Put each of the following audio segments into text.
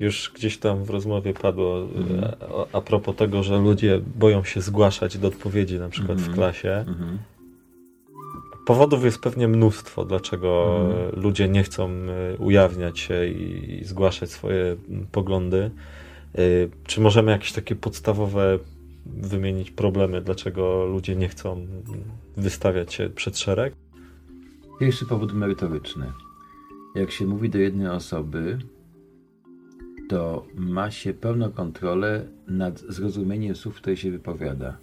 Już gdzieś tam w rozmowie padło Mhm. e, a, a propos tego, że ludzie boją się zgłaszać do odpowiedzi na przykład w Mhm. klasie. Mhm. Powodów jest pewnie mnóstwo, dlaczego Mhm. ludzie nie chcą e, ujawniać się i, i zgłaszać swoje poglądy. E, Czy możemy jakieś takie podstawowe wymienić problemy, dlaczego ludzie nie chcą wystawiać się przed szereg? Pierwszy powód merytoryczny. Jak się mówi do jednej osoby, to ma się pełną kontrolę nad zrozumieniem słów, które się wypowiada.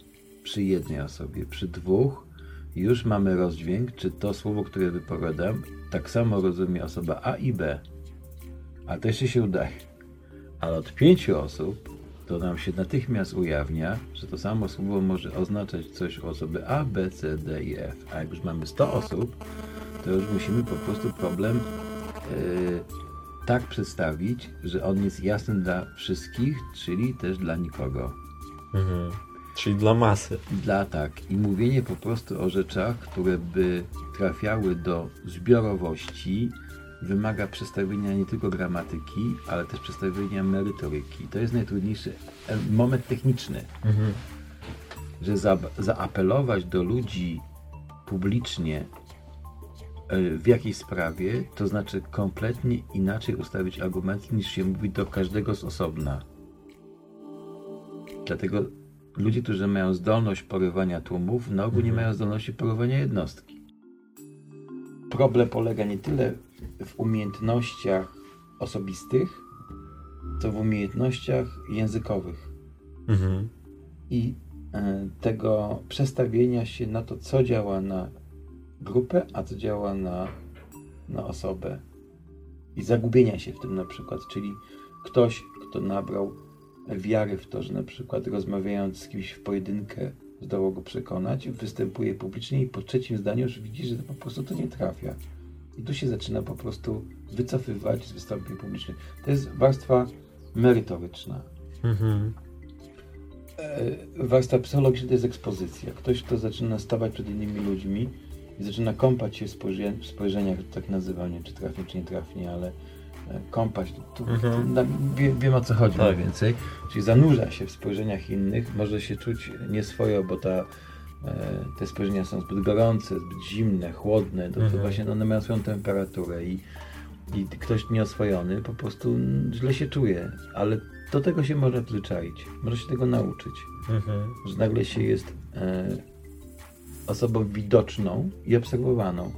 Przy jednej osobie. Przy dwóch już mamy rozdźwięk, czy to słowo, które wypowiadam, tak samo rozumie osoba A i B. A to jeszcze się udaje. Ale od pięciu osób to nam się natychmiast ujawnia, że to samo słowo może oznaczać coś u osoby A, B, C, D i F. A jak już mamy 100 osób, to już musimy po prostu problem yy, tak przedstawić, że on jest jasny dla wszystkich, czyli też dla nikogo. Mhm. Czyli dla masy. Dla tak. I mówienie po prostu o rzeczach, które by trafiały do zbiorowości, wymaga przedstawienia nie tylko gramatyki, ale też przedstawienia merytoryki. To jest najtrudniejszy moment techniczny, Mhm. że za, zaapelować do ludzi publicznie w jakiejś sprawie, to znaczy kompletnie inaczej ustawić argumenty niż się mówi do każdego z osobna. Dlatego ludzie, którzy mają zdolność porywania tłumów, na ogół nie Mhm. mają zdolności porywania jednostki. Problem polega nie tyle w umiejętnościach osobistych, co w umiejętnościach językowych Mhm. i e, tego przestawienia się na to, co działa na grupę, a co działa na, na osobę. I zagubienia się w tym na przykład, czyli ktoś, kto nabrał wiary w to, że na przykład rozmawiając z kimś w pojedynkę zdołał go przekonać, występuje publicznie i po trzecim zdaniu już widzi, że po prostu to nie trafia. I tu się zaczyna po prostu wycofywać z wystąpień publicznych. To jest warstwa merytoryczna. Mhm. E, warstwa psychologiczna to jest ekspozycja. Ktoś, kto zaczyna stawać przed innymi ludźmi i zaczyna kąpać się w, spojrzeniach, w spojrzeniach tak nazywam, nie wiem, czy trafnie, czy nie trafnie, ale e, kąpać, tu, Mhm. na, wie, wiem o co chodzi Tak. mniej więcej, czyli zanurza się w spojrzeniach innych, może się czuć nieswojo, bo ta, e, te spojrzenia są zbyt gorące, zbyt zimne, chłodne, to, to Mhm. właśnie one mają swoją temperaturę i, i ktoś nieoswojony po prostu źle się czuje, ale do tego się można zwyczaić, można się tego nauczyć Mhm. że nagle się jest e, osobą widoczną i obserwowaną.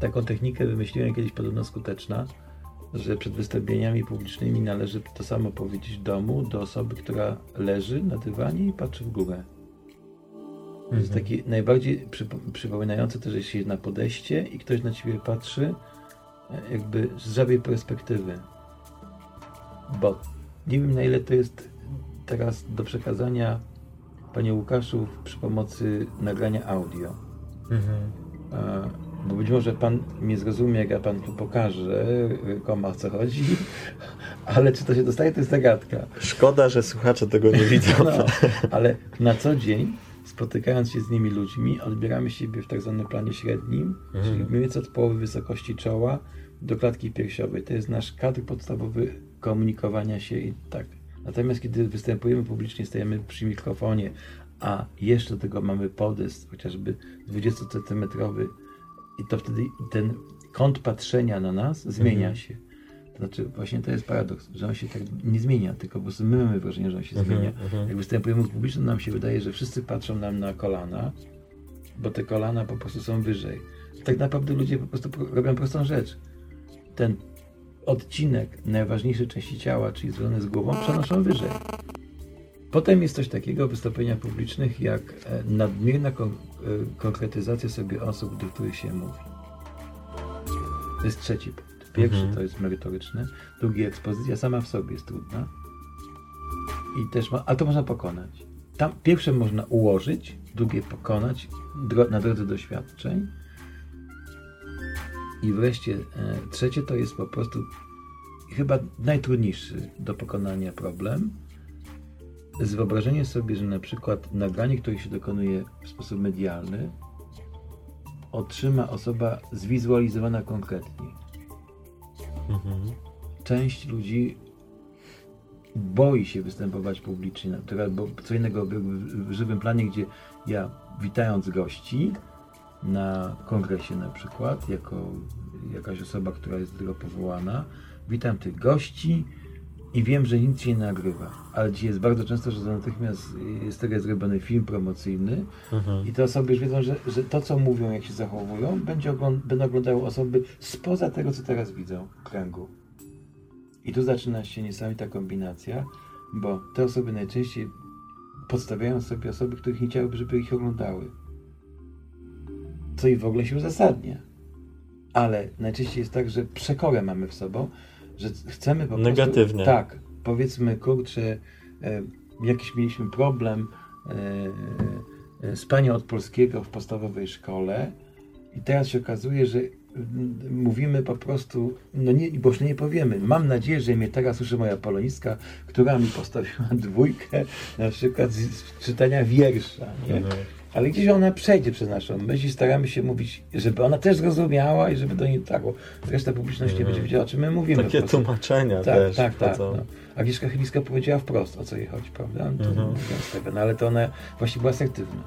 Taką technikę wymyśliłem kiedyś podobno skuteczna, że przed wystąpieniami publicznymi należy to samo powiedzieć domu do osoby, która leży na dywanie i patrzy w górę. To jest Mhm. taki najbardziej przypo- przypominające to, że się jest na podejście i ktoś na ciebie patrzy e, jakby z żabiej perspektywy. Bo nie wiem na ile to jest teraz do przekazania Panie Łukaszu przy pomocy nagrania audio. Mhm. E, Bo być może Pan mnie zrozumie, jak ja Pan tu pokażę, komu o co chodzi, ale czy to się dostaje, to jest zagadka. Szkoda, że słuchacze tego nie widzą. No, ale na co dzień, spotykając się z nimi ludźmi, odbieramy siebie w tak zwanym planie średnim, Mhm. czyli mniej więcej od połowy wysokości czoła do klatki piersiowej. To jest nasz kadr podstawowy komunikowania się i tak. Natomiast kiedy występujemy publicznie, stajemy przy mikrofonie, a jeszcze do tego mamy podest, chociażby 20 cm, i to wtedy ten kąt patrzenia na nas zmienia Mhm. się. To znaczy, właśnie to jest paradoks, że on się tak nie zmienia, tylko po prostu my mamy wrażenie, że on się Mhm, zmienia. mhm. Jak występujemy w publicznym, nam się wydaje, że wszyscy patrzą nam na kolana, bo te kolana po prostu są wyżej. Tak naprawdę ludzie po prostu pro- robią prostą rzecz. Ten odcinek najważniejszej części ciała, czyli związany z głową, przenoszą wyżej. Potem jest coś takiego w wystąpieniach publicznych, jak e, nadmierna kon- e, konkretyzacja sobie osób, do których się mówi. To jest trzeci punkt. Pierwszy Mhm. to jest merytoryczny, drugi ekspozycja sama w sobie jest trudna. I też ma, a to można pokonać. Tam pierwsze można ułożyć, drugie pokonać dro, na drodze doświadczeń. I wreszcie e, trzecie to jest po prostu chyba najtrudniejszy do pokonania problem. Z wyobrażeniem sobie, że na przykład nagranie, które się dokonuje w sposób medialny, otrzyma osoba zwizualizowana konkretnie Mhm. część ludzi boi się występować publicznie, bo co innego w żywym planie, gdzie ja witając gości na kongresie na przykład, jako jakaś osoba, która jest do tego powołana, witam tych gości i wiem, że nic się nie nagrywa. Ale dzisiaj jest bardzo często, że natychmiast jest tego jest zrobiony film promocyjny Mhm. i te osoby już wiedzą, że, że to, co mówią, jak się zachowują, będzie ogląd- będą oglądały osoby spoza tego, co teraz widzą, kręgu. I tu zaczyna się niesamowita kombinacja, bo te osoby najczęściej podstawiają sobie osoby, których nie chciałyby, żeby ich oglądały. Co i w ogóle się uzasadnia. Ale najczęściej jest tak, że przekorę mamy w sobą, że chcemy po Negatywnie. prostu... Tak, powiedzmy, kurczę, e, jakiś mieliśmy problem e, e, z panią od polskiego w podstawowej szkole i teraz się okazuje, że mm, mówimy po prostu, no nie, bo już nie powiemy. Mam nadzieję, że mnie teraz słyszy moja polonistka, która mi postawiła dwójkę na przykład z, z czytania wiersza. Nie? Ale gdzieś ona przejdzie przez naszą myśl i staramy się mówić, żeby ona też zrozumiała i żeby do niej dotarło. Reszta publiczności nie będzie wiedziała, o czym my mówimy. Takie tłumaczenia Tak, też. tak, tak. No. Agnieszka Chyliska powiedziała wprost, o co jej chodzi, prawda? To Mhm. tego, no ale to ona właśnie była asertywna.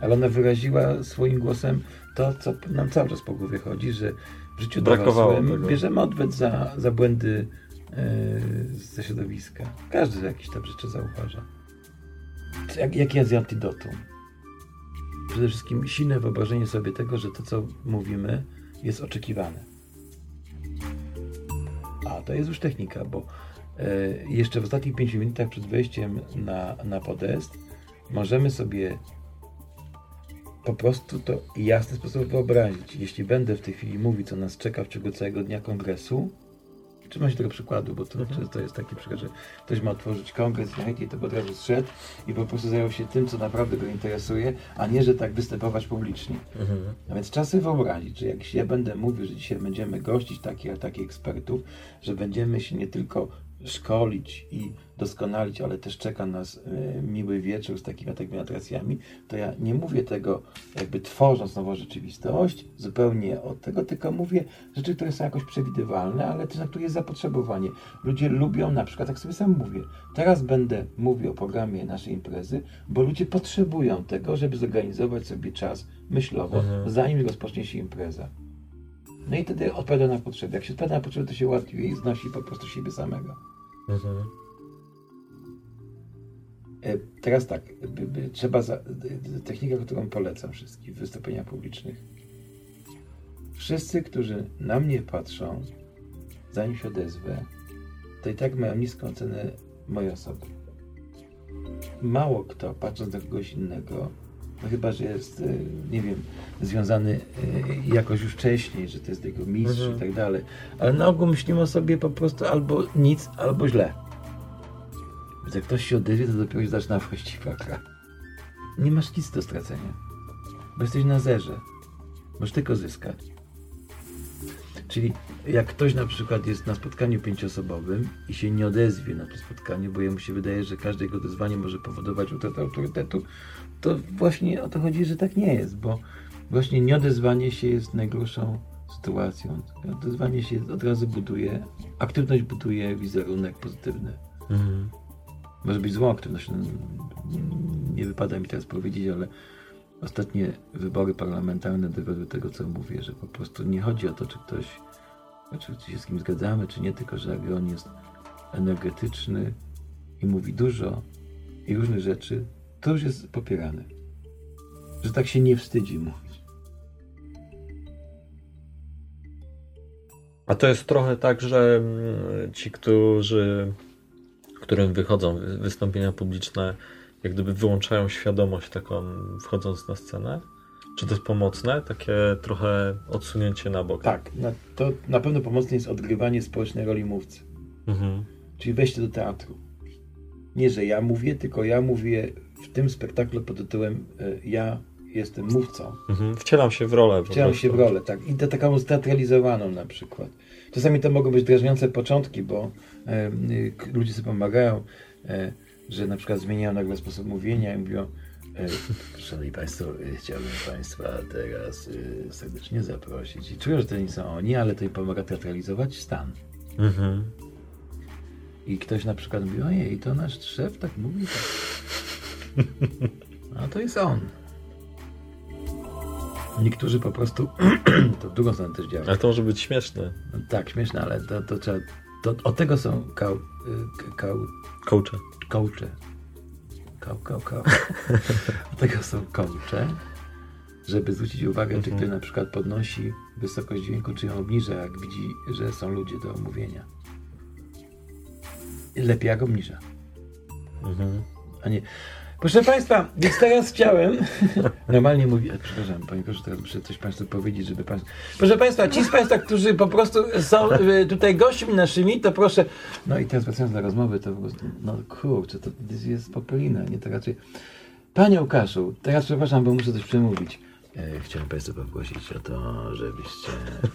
Ale ona wyraziła swoim głosem to, co nam cały czas po głowie chodzi, że w życiu dorosłym tego. bierzemy odwet za, za błędy yy, ze środowiska. Każdy jakieś tam rzeczy zauważa. Jak, jakie jest antidotum? Przede wszystkim silne wyobrażenie sobie tego, że to, co mówimy, jest oczekiwane. A to jest już technika, bo e, jeszcze w ostatnich 5 minutach przed wejściem na, na podest możemy sobie po prostu to jasny sposób wyobrazić. Jeśli będę w tej chwili mówił, co nas czeka w ciągu całego dnia kongresu, trzymam się tego przykładu, bo to, Mhm. to jest taki przykład, że ktoś ma otworzyć kongres i chętnie to od razu zszedł i po prostu zajął się tym, co naprawdę go interesuje, a nie, że tak występować publicznie. Mhm. A więc czas sobie wyobrazić, że jak ja będę mówił, że dzisiaj będziemy gościć takich a takich ekspertów, że będziemy się nie tylko szkolić i doskonalić, ale też czeka nas e, miły wieczór z takimi a takimi atracjami, to ja nie mówię tego jakby tworząc nową rzeczywistość, zupełnie od tego, tylko mówię rzeczy, które są jakoś przewidywalne, ale też na które jest zapotrzebowanie. Ludzie lubią, na przykład, tak sobie sam mówię, teraz będę mówił o programie naszej imprezy, bo ludzie potrzebują tego, żeby zorganizować sobie czas myślowo, Mhm. zanim rozpocznie się impreza. No i wtedy odpowiada na potrzeby. Jak się odpowiada na potrzeby, to się łatwiej znosi po prostu siebie samego. Mhm. E, Teraz tak, trzeba za, d- technika, którą polecam wszystkim w wystąpieniach publicznych. Wszyscy, którzy na mnie patrzą, zanim się odezwę, to i tak mają niską cenę mojej osoby. Mało kto, patrząc na kogoś innego, no chyba, że jest, e, nie wiem, związany e, jakoś już wcześniej, że to jest jego mistrz Mhm. i tak dalej, ale na ogół myślimy o sobie po prostu albo nic, albo źle. Więc jak ktoś się odezwie, to dopiero się zaczyna wchodzić. Nie masz nic do stracenia. Bo jesteś na zerze. Możesz tylko zyskać. Czyli jak ktoś na przykład jest na spotkaniu pięcioosobowym i się nie odezwie na to spotkanie, bo jemu się wydaje, że każde jego odezwanie może powodować utratę autorytetu, to właśnie o to chodzi, że tak nie jest, bo właśnie nieodezwanie się jest najgorszą sytuacją. Odezwanie się od razu buduje, aktywność buduje wizerunek pozytywny. Mhm. Może być złą aktywnością. Nie wypada mi teraz powiedzieć, ale ostatnie wybory parlamentarne dowiodły tego, co mówię, że po prostu nie chodzi o to, czy ktoś, czy się z kim zgadzamy, czy nie, tylko że on jest energetyczny i mówi dużo i różne rzeczy, to już jest popierane. Że tak się nie wstydzi mówić. A to jest trochę tak, że mm, ci, którzy, którym wychodzą wy- wystąpienia publiczne, jak gdyby wyłączają świadomość taką wchodząc na scenę? Czy to jest pomocne? Takie trochę odsunięcie na bok? Tak, na, to na pewno pomocne jest odgrywanie społecznej roli mówcy. Mhm. Czyli wejście do teatru. Nie, że ja mówię, tylko ja mówię w tym spektaklu pod tytułem e, Ja jestem mówcą. Mhm. Wcielam się w rolę. Wcielam się w rolę, tak. I to taką steatralizowaną na przykład. Czasami to mogą być drażniące początki, bo y, ludzie sobie pomagają, e, że na przykład zmieniają nagle sposób mówienia i mówią e, Szanowni Państwo, e, chciałbym Państwa teraz serdecznie zaprosić. I czują, że to nie są oni, ale to im pomaga teatralizować stan. Mhm. i ktoś na przykład mówi, ojej, to nasz szef tak mówi, tak. A to jest on. Niektórzy po prostu, to w drugą stronę też działa. Ale to może być śmieszne. No, tak, śmieszne, ale to, to trzeba, to, od tego są kał, y, kał, Coache. coache. Kał, kał, kał. Od tego są coache, żeby zwrócić uwagę, czy Mhm. ktoś na przykład podnosi wysokość dźwięku, czy ją obniża, jak widzi, że są ludzie do omówienia. Lepiej jak obniża, Mhm. a nie... Proszę Państwa, więc teraz chciałem... Normalnie mówię, e, przepraszam, Panie proszę, teraz muszę coś Państwu powiedzieć, żeby Państwo... Proszę Państwa, ci z Państwa, którzy po prostu są e, tutaj gośćmi naszymi, to proszę... No i teraz wracając do rozmowy, to po prostu, no kurczę, to jest popelina, nie to raczej... Panie Łukaszu, teraz przepraszam, bo muszę coś przemówić. E, chciałem Państwu poprosić o to, żebyście...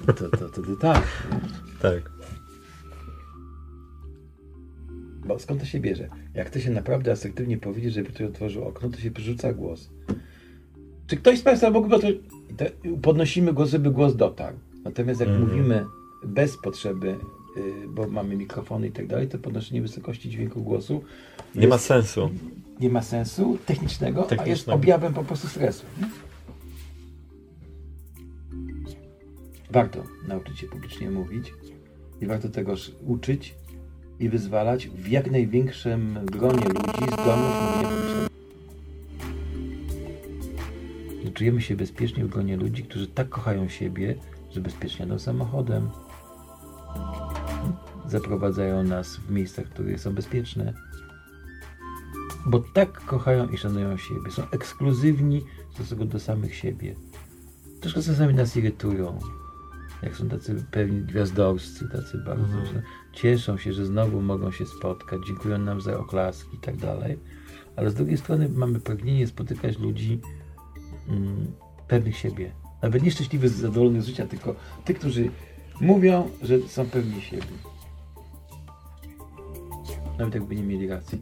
To, to, to, to tak. Tak. Bo skąd to się bierze? Jak chce się naprawdę asertywnie powiedzieć, żeby ktoś otworzył okno, to się przerzuca głos. Czy ktoś z Państwa mógłby to podnosimy głos, żeby głos dotarł. Natomiast jak Mhm. mówimy bez potrzeby, y, bo mamy mikrofony i tak dalej, to podnoszenie wysokości dźwięku głosu Nie ma sensu. nie ma sensu technicznego, a jest Technicznego. objawem po prostu stresu. nie? Warto nauczyć się publicznie mówić i warto tegoż uczyć i wyzwalać w jak największym gronie ludzi zdolność mówienia publicznego. Czujemy się bezpiecznie w gronie ludzi, którzy tak kochają siebie, że bezpiecznie jadą samochodem. Zaprowadzają nas w miejsca, które są bezpieczne bo tak kochają i szanują siebie. Są ekskluzywni w stosunku do samych siebie. Troszkę czasami nas irytują. Jak są tacy pewni gwiazdorscy, tacy bardzo, Mhm. że cieszą się, że znowu mogą się spotkać, dziękują nam za oklaski i tak dalej. Ale z drugiej strony mamy pragnienie spotykać ludzi mm, pewnych siebie. Nawet nieszczęśliwych, zadowolonych z życia, tylko tych, którzy mówią, że są pewni siebie. Nawet jakby nie mieli racji.